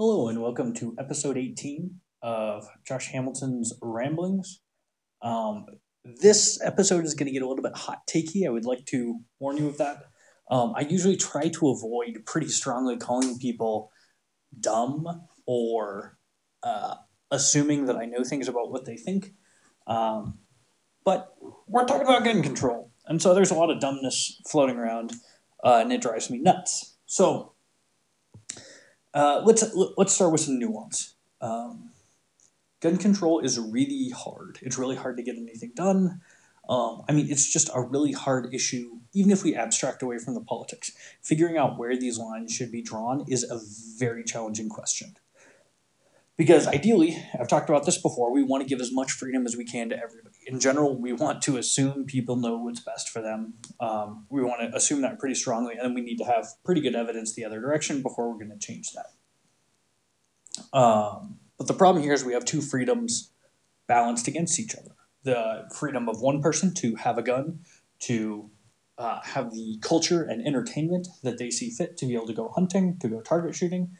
Hello and welcome to episode 18 of Josh Hamilton's Ramblings. Um, this episode is going to get a little bit hot takey. I would like to warn you of that. Um, I usually try to avoid pretty strongly calling people dumb or uh, assuming that I know things about what they think. Um, but we're talking about gun control. And so there's a lot of dumbness floating around, uh, and it drives me nuts. So uh, let's let's start with some nuance. Um, gun control is really hard. It's really hard to get anything done. Um, I mean, it's just a really hard issue, even if we abstract away from the politics. Figuring out where these lines should be drawn is a very challenging question. Because ideally, I've talked about this before, we want to give as much freedom as we can to everybody. In general, we want to assume people know what's best for them. Um, we want to assume that pretty strongly, and we need to have pretty good evidence the other direction before we're going to change that. Um, but the problem here is we have two freedoms balanced against each other the freedom of one person to have a gun, to uh, have the culture and entertainment that they see fit to be able to go hunting, to go target shooting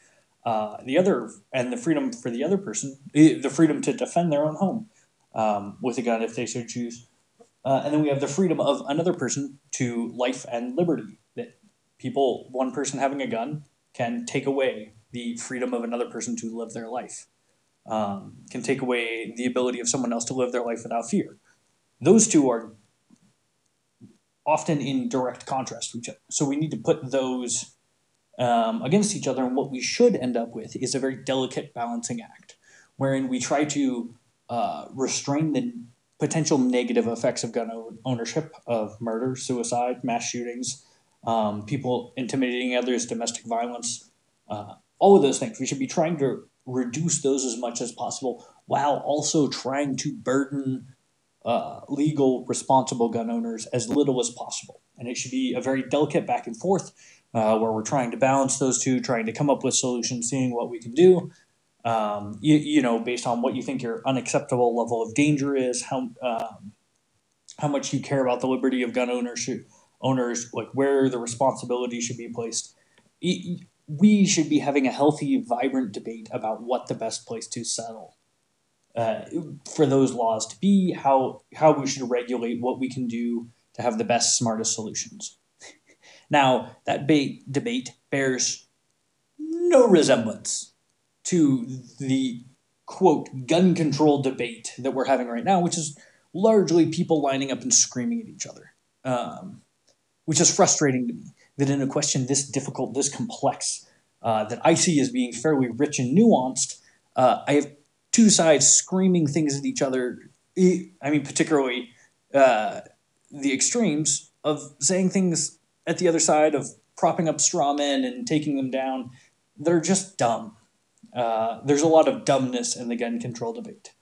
uh, the other and the freedom for the other person, eh, the freedom to defend their own home um, with a gun if they so choose. Uh, and then we have the freedom of another person to life and liberty. That people, one person having a gun, can take away the freedom of another person to live their life. Um, can take away the ability of someone else to live their life without fear. Those two are often in direct contrast to each other. So we need to put those um, against each other. And what we should end up with is a very delicate balancing act, wherein we try to uh, restrain the potential negative effects of gun ownership, of murder, suicide, mass shootings, um, people intimidating others, domestic violence, uh, all of those things. We should be trying to reduce those as much as possible while also trying to burden uh, legal, responsible gun owners as little as possible. And it should be a very delicate back and forth uh, where we're trying to balance those two, trying to come up with solutions, seeing what we can do. Um, you, you know, based on what you think your unacceptable level of danger is, how um, how much you care about the liberty of gun ownership owners, like where the responsibility should be placed. We should be having a healthy, vibrant debate about what the best place to settle uh, for those laws to be, how how we should regulate, what we can do to have the best, smartest solutions. Now, that ba- debate bears no resemblance to the quote gun control debate that we're having right now, which is largely people lining up and screaming at each other, um, which is frustrating to me that in a question this difficult, this complex, uh, that I see as being fairly rich and nuanced, uh, I have two sides screaming things at each other. I mean, particularly uh, the extremes of saying things at the other side of propping up straw men and taking them down, they're just dumb. Uh, there's a lot of dumbness in the gun control debate.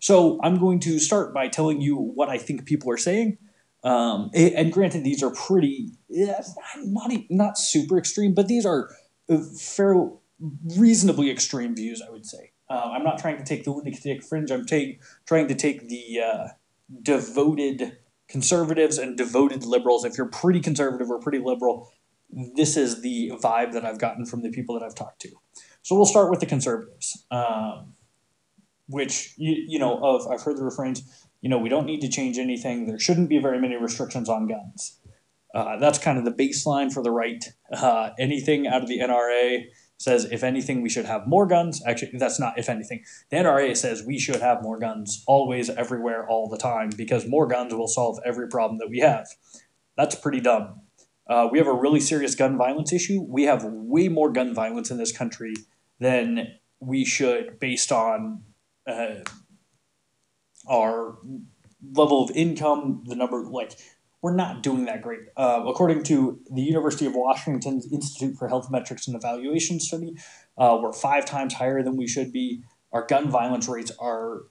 So I'm going to start by telling you what I think people are saying. Um, and granted, these are pretty, not, not super extreme, but these are uh, fair, reasonably extreme views, I would say. Uh, I'm not trying to take the lunatic fringe. I'm take, trying to take the uh, devoted conservatives and devoted liberals, if you're pretty conservative or pretty liberal, this is the vibe that I've gotten from the people that I've talked to. So we'll start with the conservatives, um, which you, you know of I've heard the refrains. You know, we don't need to change anything. There shouldn't be very many restrictions on guns. Uh, that's kind of the baseline for the right. Uh, anything out of the NRA says if anything we should have more guns actually that's not if anything the nra says we should have more guns always everywhere all the time because more guns will solve every problem that we have that's pretty dumb uh, we have a really serious gun violence issue we have way more gun violence in this country than we should based on uh, our level of income the number like we're not doing that great. Uh, according to the University of Washington's Institute for Health Metrics and Evaluation study, uh, we're five times higher than we should be. Our gun violence rates are,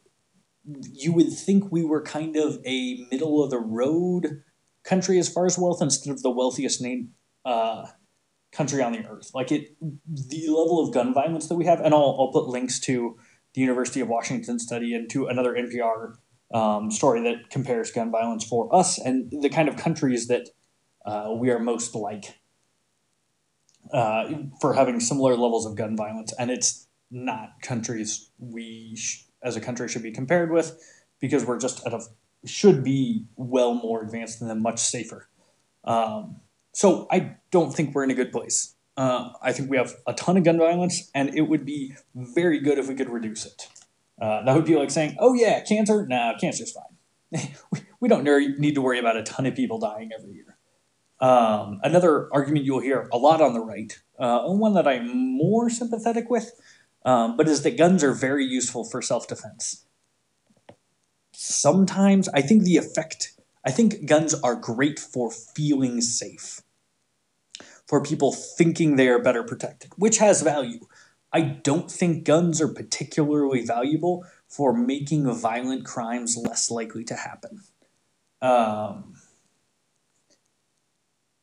you would think we were kind of a middle of the road country as far as wealth instead of the wealthiest name, uh, country on the earth. Like it, the level of gun violence that we have, and I'll, I'll put links to the University of Washington study and to another NPR um, story that compares gun violence for us and the kind of countries that uh, we are most like uh, for having similar levels of gun violence. And it's not countries we sh- as a country should be compared with because we're just at a should be well more advanced and then much safer. Um, so I don't think we're in a good place. Uh, I think we have a ton of gun violence, and it would be very good if we could reduce it. Uh, that would be like saying, "Oh yeah, cancer? Nah, cancer's fine. we don't need to worry about a ton of people dying every year." Um, another argument you'll hear a lot on the right, uh, one that I'm more sympathetic with, um, but is that guns are very useful for self-defense. Sometimes I think the effect. I think guns are great for feeling safe for people thinking they are better protected, which has value. I don't think guns are particularly valuable for making violent crimes less likely to happen. Um,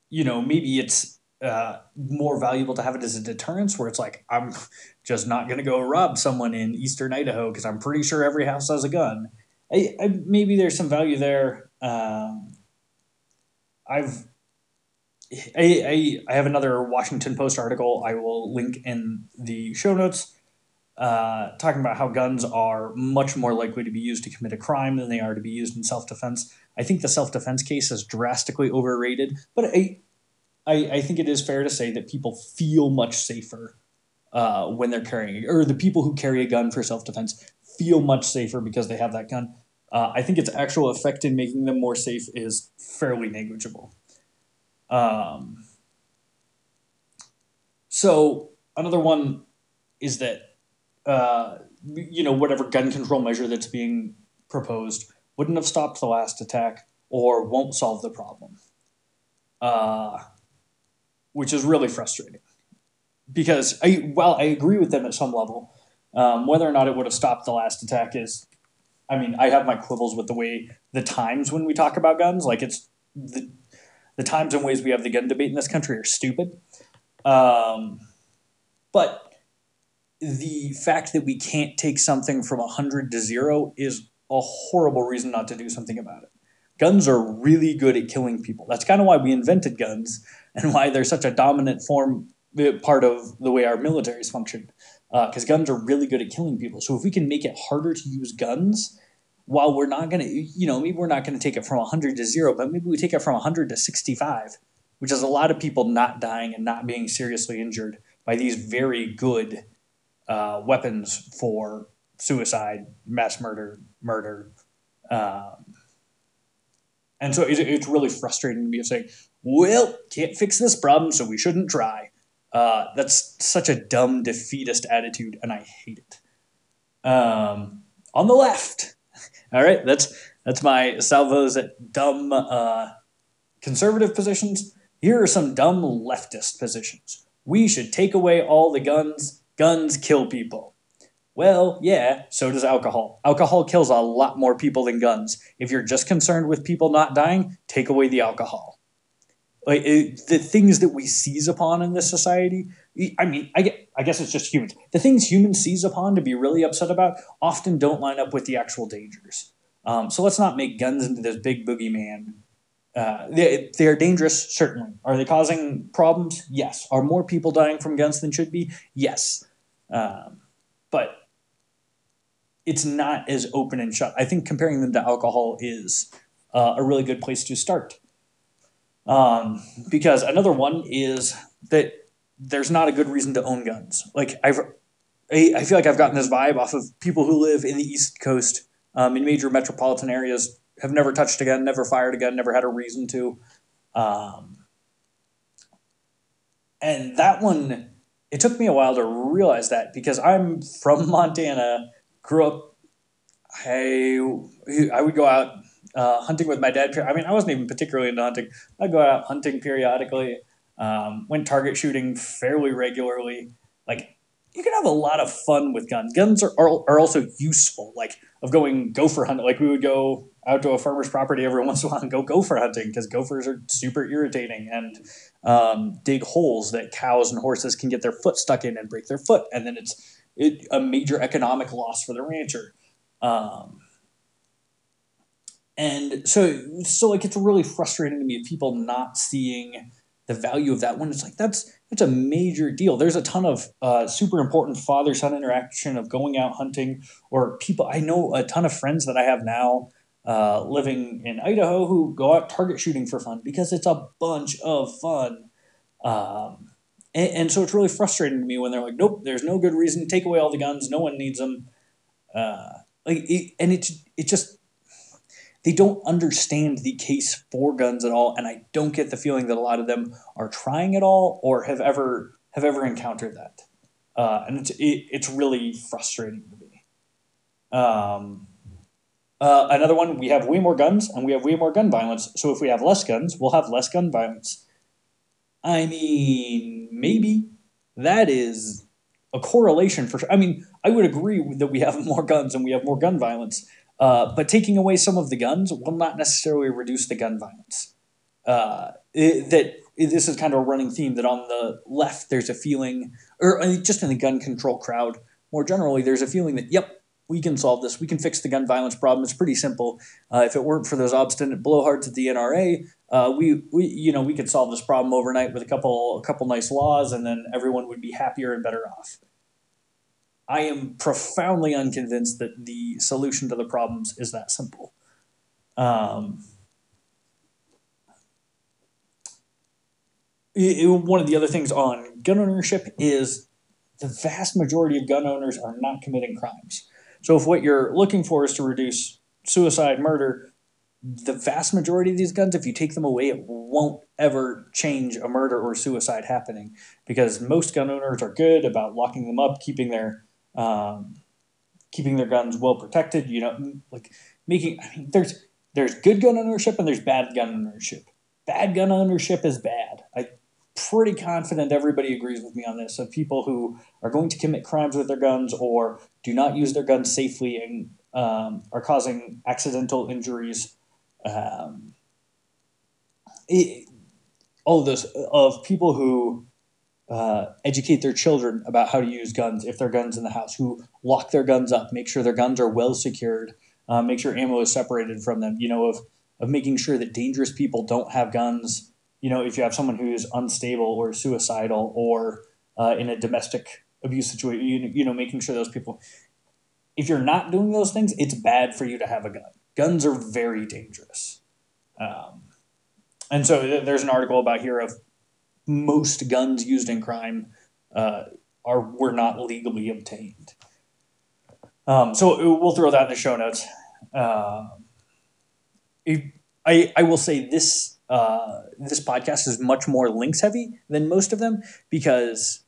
you know, maybe it's uh, more valuable to have it as a deterrence where it's like, I'm just not going to go rob someone in eastern Idaho because I'm pretty sure every house has a gun. I, I, maybe there's some value there. Um, I've I, I, I have another Washington Post article I will link in the show notes uh, talking about how guns are much more likely to be used to commit a crime than they are to be used in self defense. I think the self defense case is drastically overrated, but I, I, I think it is fair to say that people feel much safer uh, when they're carrying, or the people who carry a gun for self defense feel much safer because they have that gun. Uh, I think its actual effect in making them more safe is fairly negligible. Um, so another one is that uh, you know whatever gun control measure that's being proposed wouldn't have stopped the last attack or won't solve the problem, uh, which is really frustrating. Because I, while I agree with them at some level, um, whether or not it would have stopped the last attack is, I mean, I have my quibbles with the way the times when we talk about guns, like it's the the times and ways we have the gun debate in this country are stupid. Um, but the fact that we can't take something from 100 to zero is a horrible reason not to do something about it. Guns are really good at killing people. That's kind of why we invented guns and why they're such a dominant form uh, part of the way our militaries function. Because uh, guns are really good at killing people. So if we can make it harder to use guns, while we're not going to, you know, maybe we're not going to take it from 100 to zero, but maybe we take it from 100 to 65, which is a lot of people not dying and not being seriously injured by these very good uh, weapons for suicide, mass murder, murder. Um, and so it's really frustrating to me of saying, well, can't fix this problem, so we shouldn't try. Uh, that's such a dumb defeatist attitude, and I hate it. Um, on the left, all right, that's that's my salvos at dumb uh, conservative positions. Here are some dumb leftist positions. We should take away all the guns. Guns kill people. Well, yeah, so does alcohol. Alcohol kills a lot more people than guns. If you're just concerned with people not dying, take away the alcohol. Like it, the things that we seize upon in this society. I mean, I, get, I guess it's just humans. The things humans seize upon to be really upset about often don't line up with the actual dangers. Um, so let's not make guns into this big boogeyman. Uh, they, they are dangerous, certainly. Are they causing problems? Yes. Are more people dying from guns than should be? Yes. Um, but it's not as open and shut. I think comparing them to alcohol is uh, a really good place to start. Um, because another one is that there's not a good reason to own guns. Like I've, I, I feel like I've gotten this vibe off of people who live in the East Coast, um, in major metropolitan areas, have never touched a gun, never fired a gun, never had a reason to. Um, and that one, it took me a while to realize that because I'm from Montana, grew up. I I would go out uh, hunting with my dad. I mean, I wasn't even particularly into hunting. I'd go out hunting periodically. Um, went target shooting fairly regularly. Like you can have a lot of fun with guns. Guns are, are, are also useful. Like of going gopher hunting. Like we would go out to a farmer's property every once in a while and go gopher hunting because gophers are super irritating and um, dig holes that cows and horses can get their foot stuck in and break their foot, and then it's it, a major economic loss for the rancher. Um, and so so like it's really frustrating to me of people not seeing the value of that one, it's like that's it's a major deal. There's a ton of uh, super important father son interaction of going out hunting or people. I know a ton of friends that I have now uh, living in Idaho who go out target shooting for fun because it's a bunch of fun. Um, and, and, so it's really frustrating to me when they're like, nope, there's no good reason. to Take away all the guns. No one needs them. Uh, like, it, and it's it just they don't understand the case for guns at all, and I don't get the feeling that a lot of them are trying at all or have ever have ever encountered that. Uh, and it's it, it's really frustrating to me. Um, uh, another one, we have way more guns and we have way more gun violence. So if we have less guns, we'll have less gun violence. I mean, maybe that is a correlation for sure. I mean, I would agree that we have more guns and we have more gun violence, uh, but taking away some of the guns will not necessarily reduce the gun violence. Uh, it, that this is kind of a running theme that on the left there's a feeling, or uh, just in the gun control crowd more generally, there's a feeling that yep, we can solve this. We can fix the gun violence problem. It's pretty simple. Uh, if it weren't for those obstinate blowhards at the NRA, uh, we, we you know we could solve this problem overnight with a couple a couple nice laws, and then everyone would be happier and better off. I am profoundly unconvinced that the solution to the problems is that simple. Um, it, one of the other things on gun ownership is the vast majority of gun owners are not committing crimes. So if what you're looking for is to reduce suicide, murder, the vast majority of these guns, if you take them away, it won't ever change a murder or suicide happening because most gun owners are good about locking them up, keeping their um, keeping their guns well protected. You know, like making. I mean, there's there's good gun ownership and there's bad gun ownership. Bad gun ownership is bad. I'm pretty confident everybody agrees with me on this of people who are going to commit crimes with their guns or do not use their guns safely and um, are causing accidental injuries. Um, it, all of this of people who uh, educate their children about how to use guns if their guns in the house, who lock their guns up, make sure their guns are well secured, uh, make sure ammo is separated from them. You know of of making sure that dangerous people don't have guns you know, if you have someone who's unstable or suicidal or uh, in a domestic abuse situation, you, you know, making sure those people, if you're not doing those things, it's bad for you to have a gun. Guns are very dangerous. Um, and so th- there's an article about here of most guns used in crime uh, are were not legally obtained. Um, so we'll throw that in the show notes. Uh, I, I will say this uh, this podcast is much more links heavy than most of them because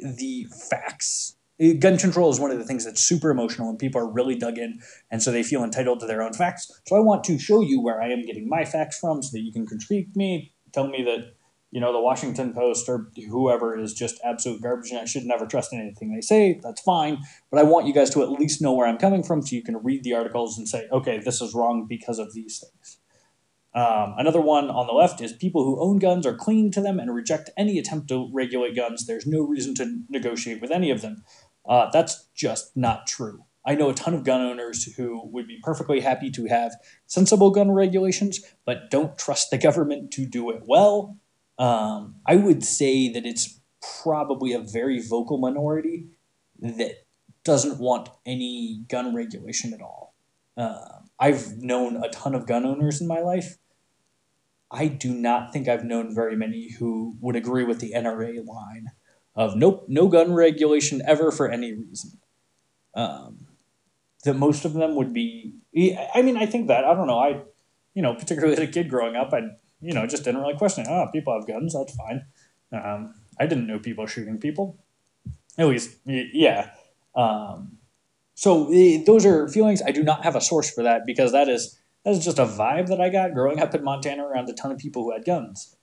the facts gun control is one of the things that's super emotional and people are really dug in and so they feel entitled to their own facts so i want to show you where i am getting my facts from so that you can critique me tell me that you know the washington post or whoever is just absolute garbage and i should never trust anything they say that's fine but i want you guys to at least know where i'm coming from so you can read the articles and say okay this is wrong because of these things um, another one on the left is people who own guns are clinging to them and reject any attempt to regulate guns. There's no reason to negotiate with any of them. Uh, that's just not true. I know a ton of gun owners who would be perfectly happy to have sensible gun regulations, but don't trust the government to do it well. Um, I would say that it's probably a very vocal minority that doesn't want any gun regulation at all. Uh, I've known a ton of gun owners in my life. I do not think I've known very many who would agree with the NRA line of nope, no gun regulation ever for any reason. Um, that most of them would be. I mean, I think that I don't know. I, you know, particularly as a kid growing up, I, you know, just didn't really question. Oh, people have guns. That's fine. Um, I didn't know people shooting people. At least, yeah. Um, so those are feelings. I do not have a source for that because that is that is just a vibe that I got growing up in Montana around a ton of people who had guns.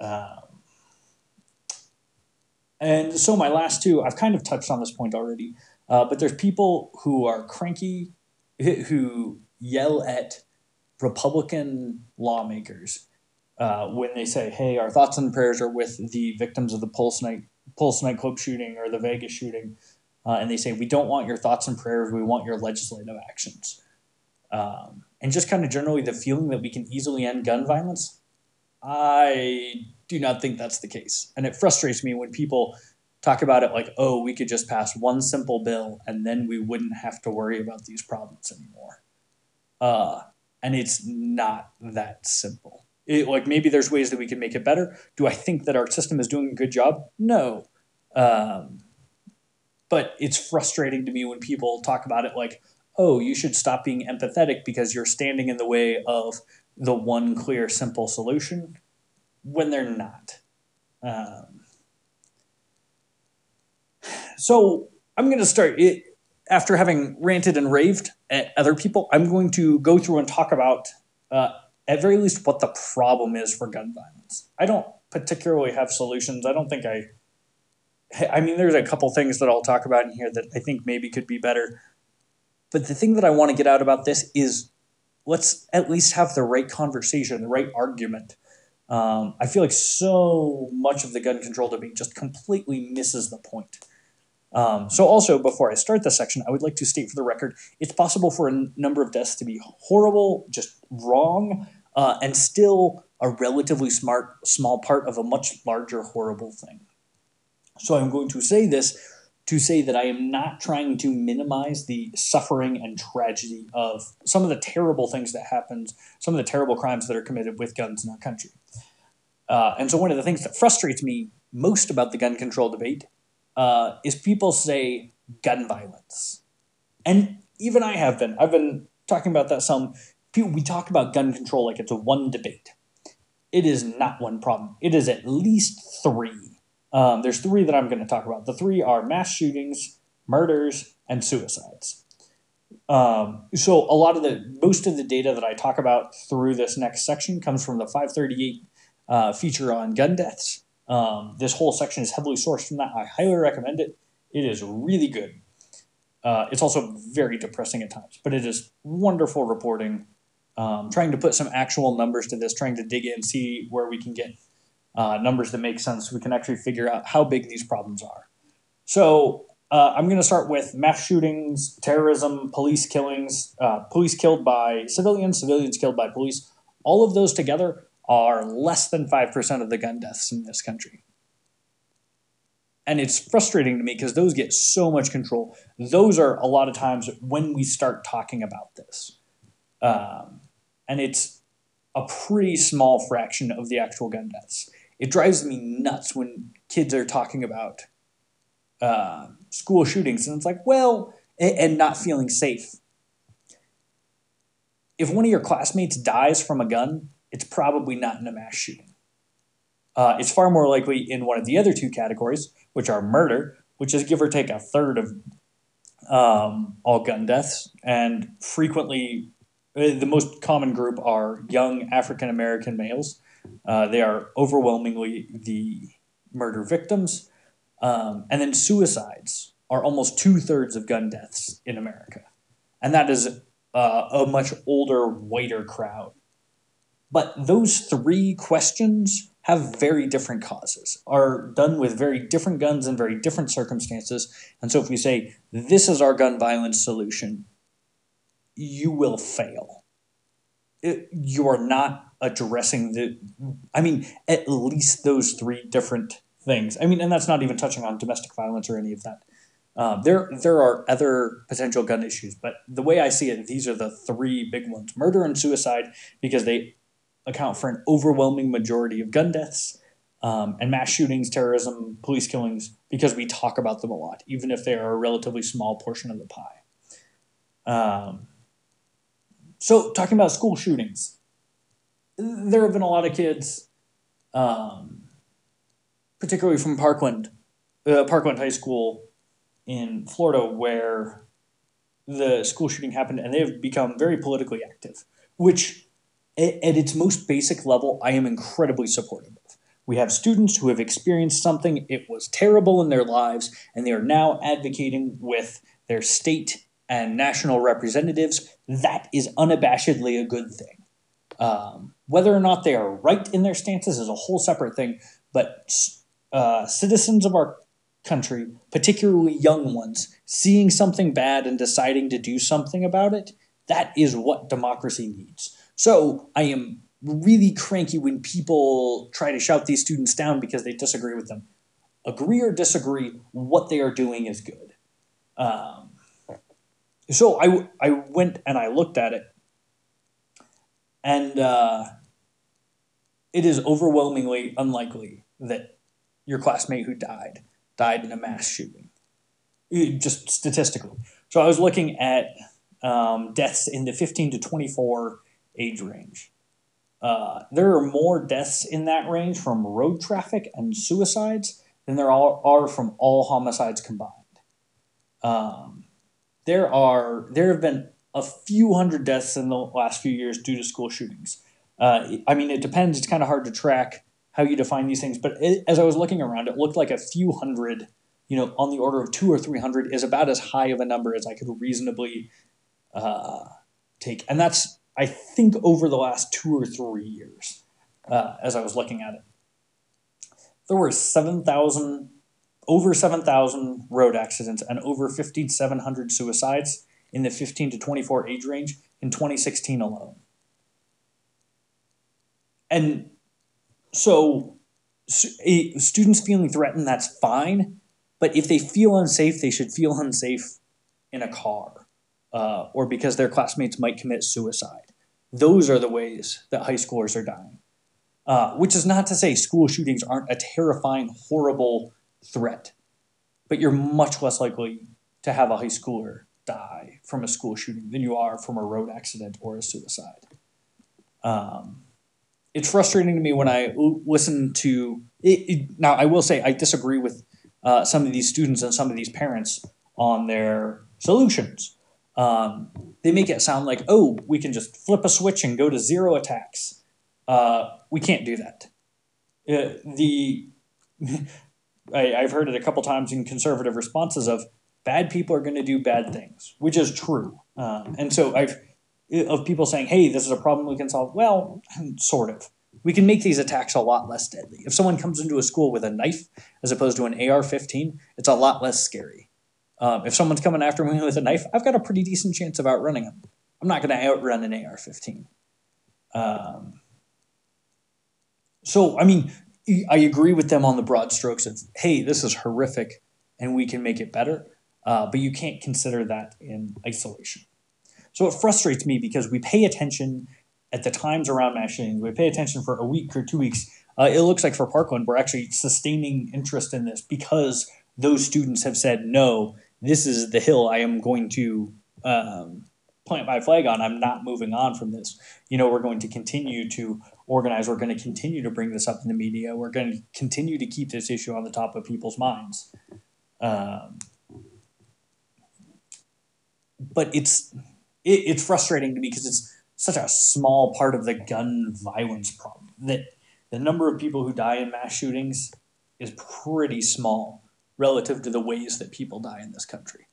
Um, and so my last two, I've kind of touched on this point already, uh, but there's people who are cranky, who yell at Republican lawmakers uh, when they say, "Hey, our thoughts and prayers are with the victims of the Pulse night Pulse nightclub shooting or the Vegas shooting." uh, and they say we don't want your thoughts and prayers we want your legislative actions um, and just kind of generally the feeling that we can easily end gun violence i do not think that's the case. And it frustrates me when people talk about it like, oh, we could just pass one simple bill and then we wouldn't have to worry about these problems anymore. Uh, and it's not that simple. It, like maybe there's ways that we can make it better. Do I think that our system is doing a good job? No. Um, but it's frustrating to me when people talk about it like, oh, you should stop being empathetic because you're standing in the way of the one clear, simple solution when they're not. Um, so I'm going to start it after having ranted and raved at other people. I'm going to go through and talk about, uh, at very least, what the problem is for gun violence. I don't particularly have solutions. I don't think I. I mean, there's a couple things that I'll talk about in here that I think maybe could be better. But the thing that I want to get out about this is let's at least have the right conversation, the right argument. Um, I feel like so much of the gun control debate just completely misses the point. Um, so, also, before I start this section, I would like to state for the record it's possible for a n- number of deaths to be horrible, just wrong, uh, and still a relatively smart, small part of a much larger horrible thing. So, I'm going to say this to say that I am not trying to minimize the suffering and tragedy of some of the terrible things that happens, some of the terrible crimes that are committed with guns in our country. Uh, and so one of the things that frustrates me most about the gun control debate uh, is people say gun violence, and even I have been. I've been talking about that some. We talk about gun control like it's a one debate. It is not one problem. It is at least three um, there's three that I'm going to talk about. The three are mass shootings, murders, and suicides. Um, so a lot of the most of the data that I talk about through this next section comes from the 538 uh, feature on gun deaths. Um, this whole section is heavily sourced from that. I highly recommend it. It is really good. Uh, it's also very depressing at times, but it is wonderful reporting. Um, trying to put some actual numbers to this, trying to dig in, see where we can get uh, numbers that make sense so we can actually figure out how big these problems are. So uh, I'm going to start with mass shootings, terrorism, police killings, uh, police killed by civilians, civilians killed by police. All of those together are less than 5% of the gun deaths in this country. And it's frustrating to me because those get so much control. Those are a lot of times when we start talking about this. Um, and it's a pretty small fraction of the actual gun deaths. It drives me nuts when kids are talking about uh, school shootings and it's like well and, and not feeling safe. If one of your classmates dies from a gun it's probably not in a mass shooting. Uh, it's far more likely in one of the other two categories which are murder which is give or take a third of um, all gun deaths and frequently the most common group are young african american males uh, they are overwhelmingly the murder victims. Um, and then suicides are almost two thirds of gun deaths in America. And that is uh, a much older, whiter crowd. But those three questions have very different causes, are done with very different guns in very different circumstances. And so if we say, this is our gun violence solution, you will fail. It, you are not addressing the i mean at least those three different things. I mean and that's not even touching on domestic violence or any of that. Uh, there there are other potential gun issues but the way i see it these are the three big ones murder and suicide because they account for an overwhelming majority of gun deaths um, and mass shootings terrorism police killings because we talk about them a lot even if they are a relatively small portion of the pie. Um, so talking about school shootings there have been a lot of kids, um, particularly from Parkland, uh, Parkland High School in Florida, where the school shooting happened, and they have become very politically active, which at, at its most basic level, I am incredibly supportive of. We have students who have experienced something, it was terrible in their lives, and they are now advocating with their state and national representatives. That is unabashedly a good thing. Um, whether or not they are right in their stances is a whole separate thing, but uh, citizens of our country, particularly young ones, seeing something bad and deciding to do something about it, that is what democracy needs. So I am really cranky when people try to shout these students down because they disagree with them. Agree or disagree, what they are doing is good. Um, so I, I went and I looked at it, and uh, it is overwhelmingly unlikely that your classmate who died died in a mass shooting, just statistically. So I was looking at um, deaths in the 15 to 24 age range. Uh, there are more deaths in that range from road traffic and suicides than there are, are from all homicides combined. Um, there are there have been a few hundred deaths in the last few years due to school shootings. Uh, I mean, it depends. It's kind of hard to track how you define these things, but it, as I was looking around, it looked like a few hundred, you know, on the order of two or three hundred is about as high of a number as I could reasonably uh, take, and that's I think over the last two or three years, uh, as I was looking at it, there were seven thousand over 7,000 road accidents and over 5,700 suicides in the 15 to 24 age range in 2016 alone. And so, students feeling threatened, that's fine. But if they feel unsafe, they should feel unsafe in a car uh, or because their classmates might commit suicide. Those are the ways that high schoolers are dying. Uh, which is not to say school shootings aren't a terrifying, horrible threat, but you're much less likely to have a high schooler die from a school shooting than you are from a road accident or a suicide. Um, it's frustrating to me when I listen to it, it, now. I will say I disagree with uh, some of these students and some of these parents on their solutions. Um, they make it sound like, oh, we can just flip a switch and go to zero attacks. Uh, we can't do that. Uh, the I, I've heard it a couple times in conservative responses of bad people are going to do bad things, which is true. Um, and so I've of people saying, "Hey, this is a problem we can solve." Well, sort of. We can make these attacks a lot less deadly. If someone comes into a school with a knife as opposed to an AR-15, it's a lot less scary. Um, if someone's coming after me with a knife, I've got a pretty decent chance of outrunning them. I'm not going to outrun an AR-15. Um, so, I mean, I agree with them on the broad strokes of, hey, this is horrific and we can make it better. Uh, but you can't consider that in isolation. So it frustrates me because we pay attention at the times around mass shootings. We pay attention for a week or two weeks. Uh, it looks like for Parkland, we're actually sustaining interest in this because those students have said, no, this is the hill I am going to um, plant my flag on. I'm not moving on from this. You know, we're going to continue to organize. We're going to continue to bring this up in the media. We're going to continue to keep this issue on the top of people's minds. Um, but it's it, it's frustrating to me because it's such a small part of the gun violence problem that the number of people who die in mass shootings is pretty small relative to the ways that people die in this country.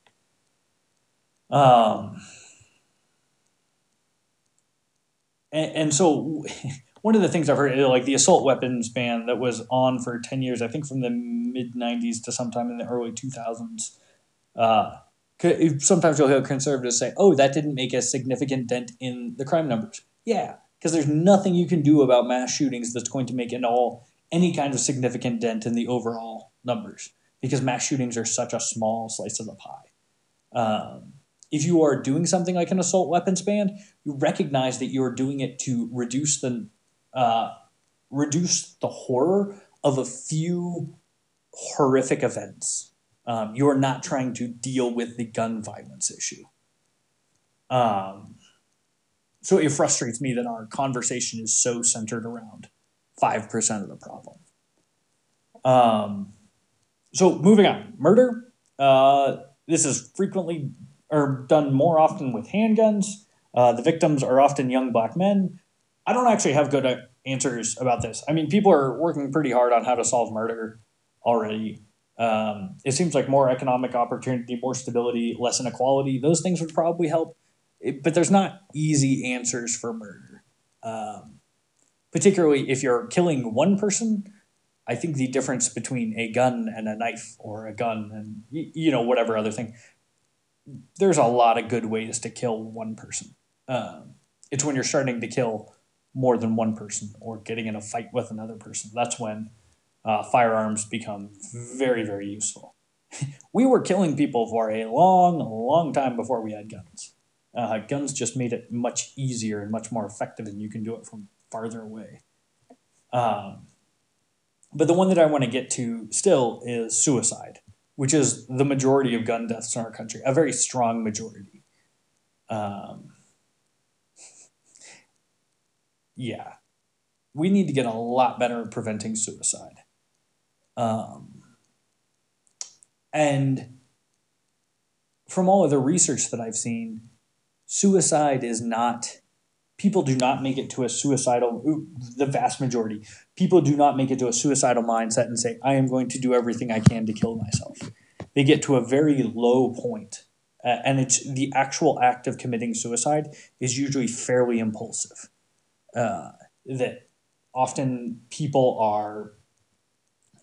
Um, and, and so one of the things I've heard, like the assault weapons ban that was on for 10 years, I think from the mid 90s to sometime in the early 2000s. Uh, sometimes you'll hear conservatives say, oh, that didn't make a significant dent in the crime numbers. Yeah, because there's nothing you can do about mass shootings that's going to make it all any kind of significant dent in the overall numbers because mass shootings are such a small slice of the pie. Um, if you are doing something like an assault weapons ban, you recognize that you are doing it to reduce the uh, reduce the horror of a few horrific events. Um, you are not trying to deal with the gun violence issue. Um, so it frustrates me that our conversation is so centered around 5% of the problem. Um, so moving on, murder. Uh, this is frequently or done more often with handguns. Uh, the victims are often young black men. I don't actually have good uh, answers about this. I mean, people are working pretty hard on how to solve murder already. Um, it seems like more economic opportunity, more stability, less inequality, those things would probably help. It, but there's not easy answers for murder. Um, particularly if you're killing one person, I think the difference between a gun and a knife or a gun and, you know, whatever other thing, there's a lot of good ways to kill one person. Um, it's when you're starting to kill more than one person or getting in a fight with another person. That's when uh, firearms become very, very useful. we were killing people for a long, long time before we had guns. Uh, guns just made it much easier and much more effective, and you can do it from farther away. Um, but the one that I want to get to still is suicide, which is the majority of gun deaths in our country, a very strong majority. Um, yeah, we need to get a lot better at preventing suicide. Um, and from all of the research that I've seen, suicide is not people do not make it to a suicidal the vast majority people do not make it to a suicidal mindset and say i am going to do everything i can to kill myself. They get to a very low point uh, and it's the actual act of committing suicide is usually fairly impulsive uh, that often people are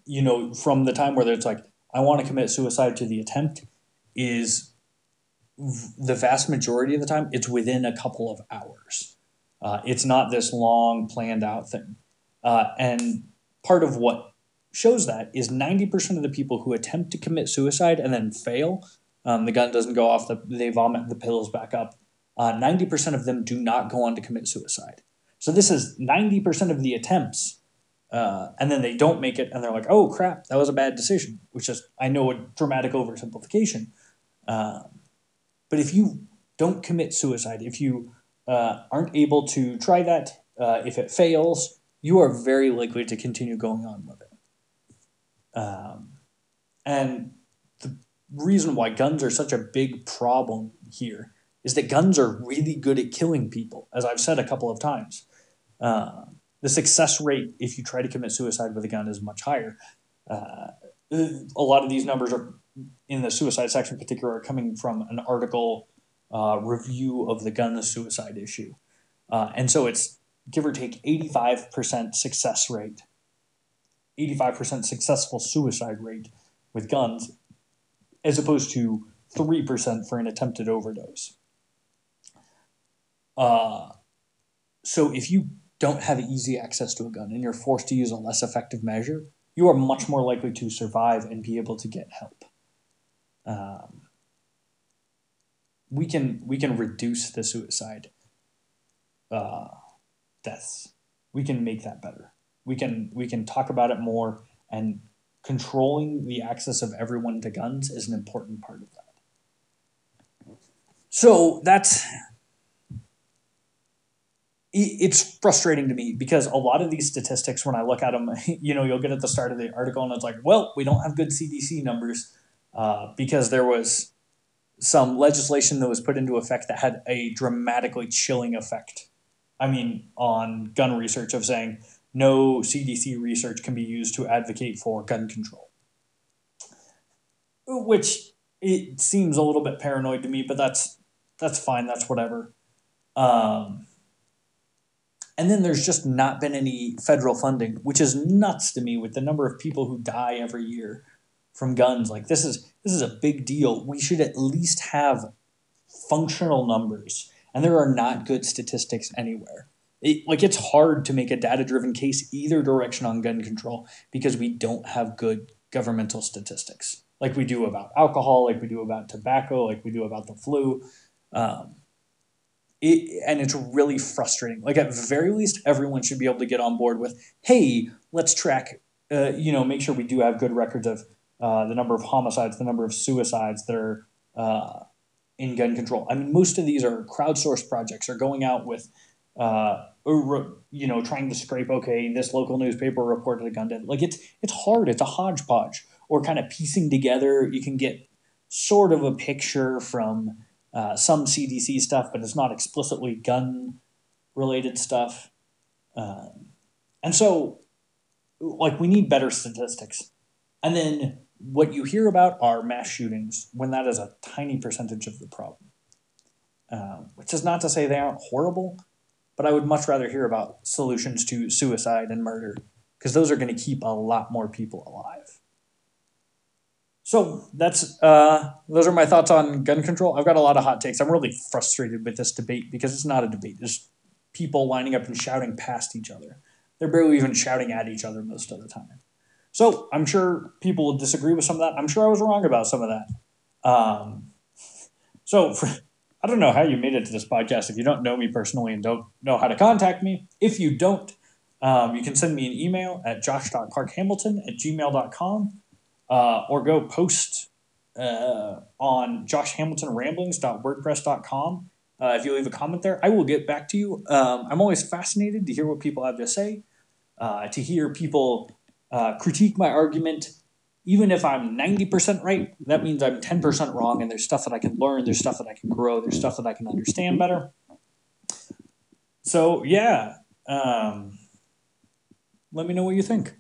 you know from the time where it's like i want to commit suicide to the attempt is the vast majority of the time it's within a couple of hours uh, it's not this long planned out thing. Uh, and part of what shows that is 90% of the people who attempt to commit suicide and then fail, um, the gun doesn't go off, the, they vomit the pills back up. Uh, 90% of them do not go on to commit suicide. So this is 90% of the attempts. Uh, and then they don't make it and they're like, oh crap, that was a bad decision, which is, I know, a dramatic oversimplification. Um, but if you don't commit suicide, if you uh, aren't able to try that, uh, if it fails, you are very likely to continue going on with it. Um, and the reason why guns are such a big problem here is that guns are really good at killing people, as I've said a couple of times. Uh, the success rate, if you try to commit suicide with a gun, is much higher. Uh, a lot of these numbers are in the suicide section in particular are coming from an article uh, review of the gun suicide issue. Uh, and so it's give or take 85% success rate, 85% successful suicide rate with guns, as opposed to 3% for an attempted overdose. Uh, so if you don't have easy access to a gun and you're forced to use a less effective measure, you are much more likely to survive and be able to get help. Um, we can we can reduce the suicide uh, deaths. We can make that better. We can we can talk about it more and controlling the access of everyone to guns is an important part of that. So that's it's frustrating to me because a lot of these statistics when i look at them you know you'll get at the start of the article and it's like well we don't have good cdc numbers uh, because there was some legislation that was put into effect that had a dramatically chilling effect. I mean, on gun research of saying no CDC research can be used to advocate for gun control. Which it seems a little bit paranoid to me, but that's that's fine. That's whatever. Um, and then there's just not been any federal funding, which is nuts to me with the number of people who die every year from guns. Like this is this is a big deal. We should at least have functional numbers, and there are not good statistics anywhere. It, like it's hard to make a data driven case either direction on gun control because we don't have good governmental statistics like we do about alcohol, like we do about tobacco, like we do about the flu. Um, it, and it's really frustrating. Like at very least, everyone should be able to get on board with, hey, let's track, uh, you know, make sure we do have good records of uh, the number of homicides, the number of suicides that are uh, in gun control. I mean, most of these are crowdsourced projects, are going out with, uh, you know, trying to scrape. Okay, this local newspaper reported a gun death. Like it's it's hard. It's a hodgepodge, or kind of piecing together. You can get sort of a picture from uh, some CDC stuff, but it's not explicitly gun related stuff. Um, and so, like, we need better statistics. And then what you hear about are mass shootings when that is a tiny percentage of the problem. Uh, which is not to say they aren't horrible, but I would much rather hear about solutions to suicide and murder because those are going to keep a lot more people alive. So that's uh, those are my thoughts on gun control. I've got a lot of hot takes. I'm really frustrated with this debate because it's not a debate. There's people lining up and shouting past each other. They're barely even shouting at each other most of the time. So I'm sure people will disagree with some of that. I'm sure I was wrong about some of that. Um, so for, I don't know how you made it to this podcast if you don't know me personally and don't know how to contact me. If you don't, um, you can send me an email at josh.clarkhamilton at gmail.com uh, or go post uh, on joshhamiltonramblings.wordpress.com. Uh, if you leave a comment there, I will get back to you. Um, I'm always fascinated to hear what people have to say, uh, to hear people uh, critique my argument. Even if I'm 90% right, that means I'm 10% wrong, and there's stuff that I can learn, there's stuff that I can grow, there's stuff that I can understand better. So, yeah, um, let me know what you think.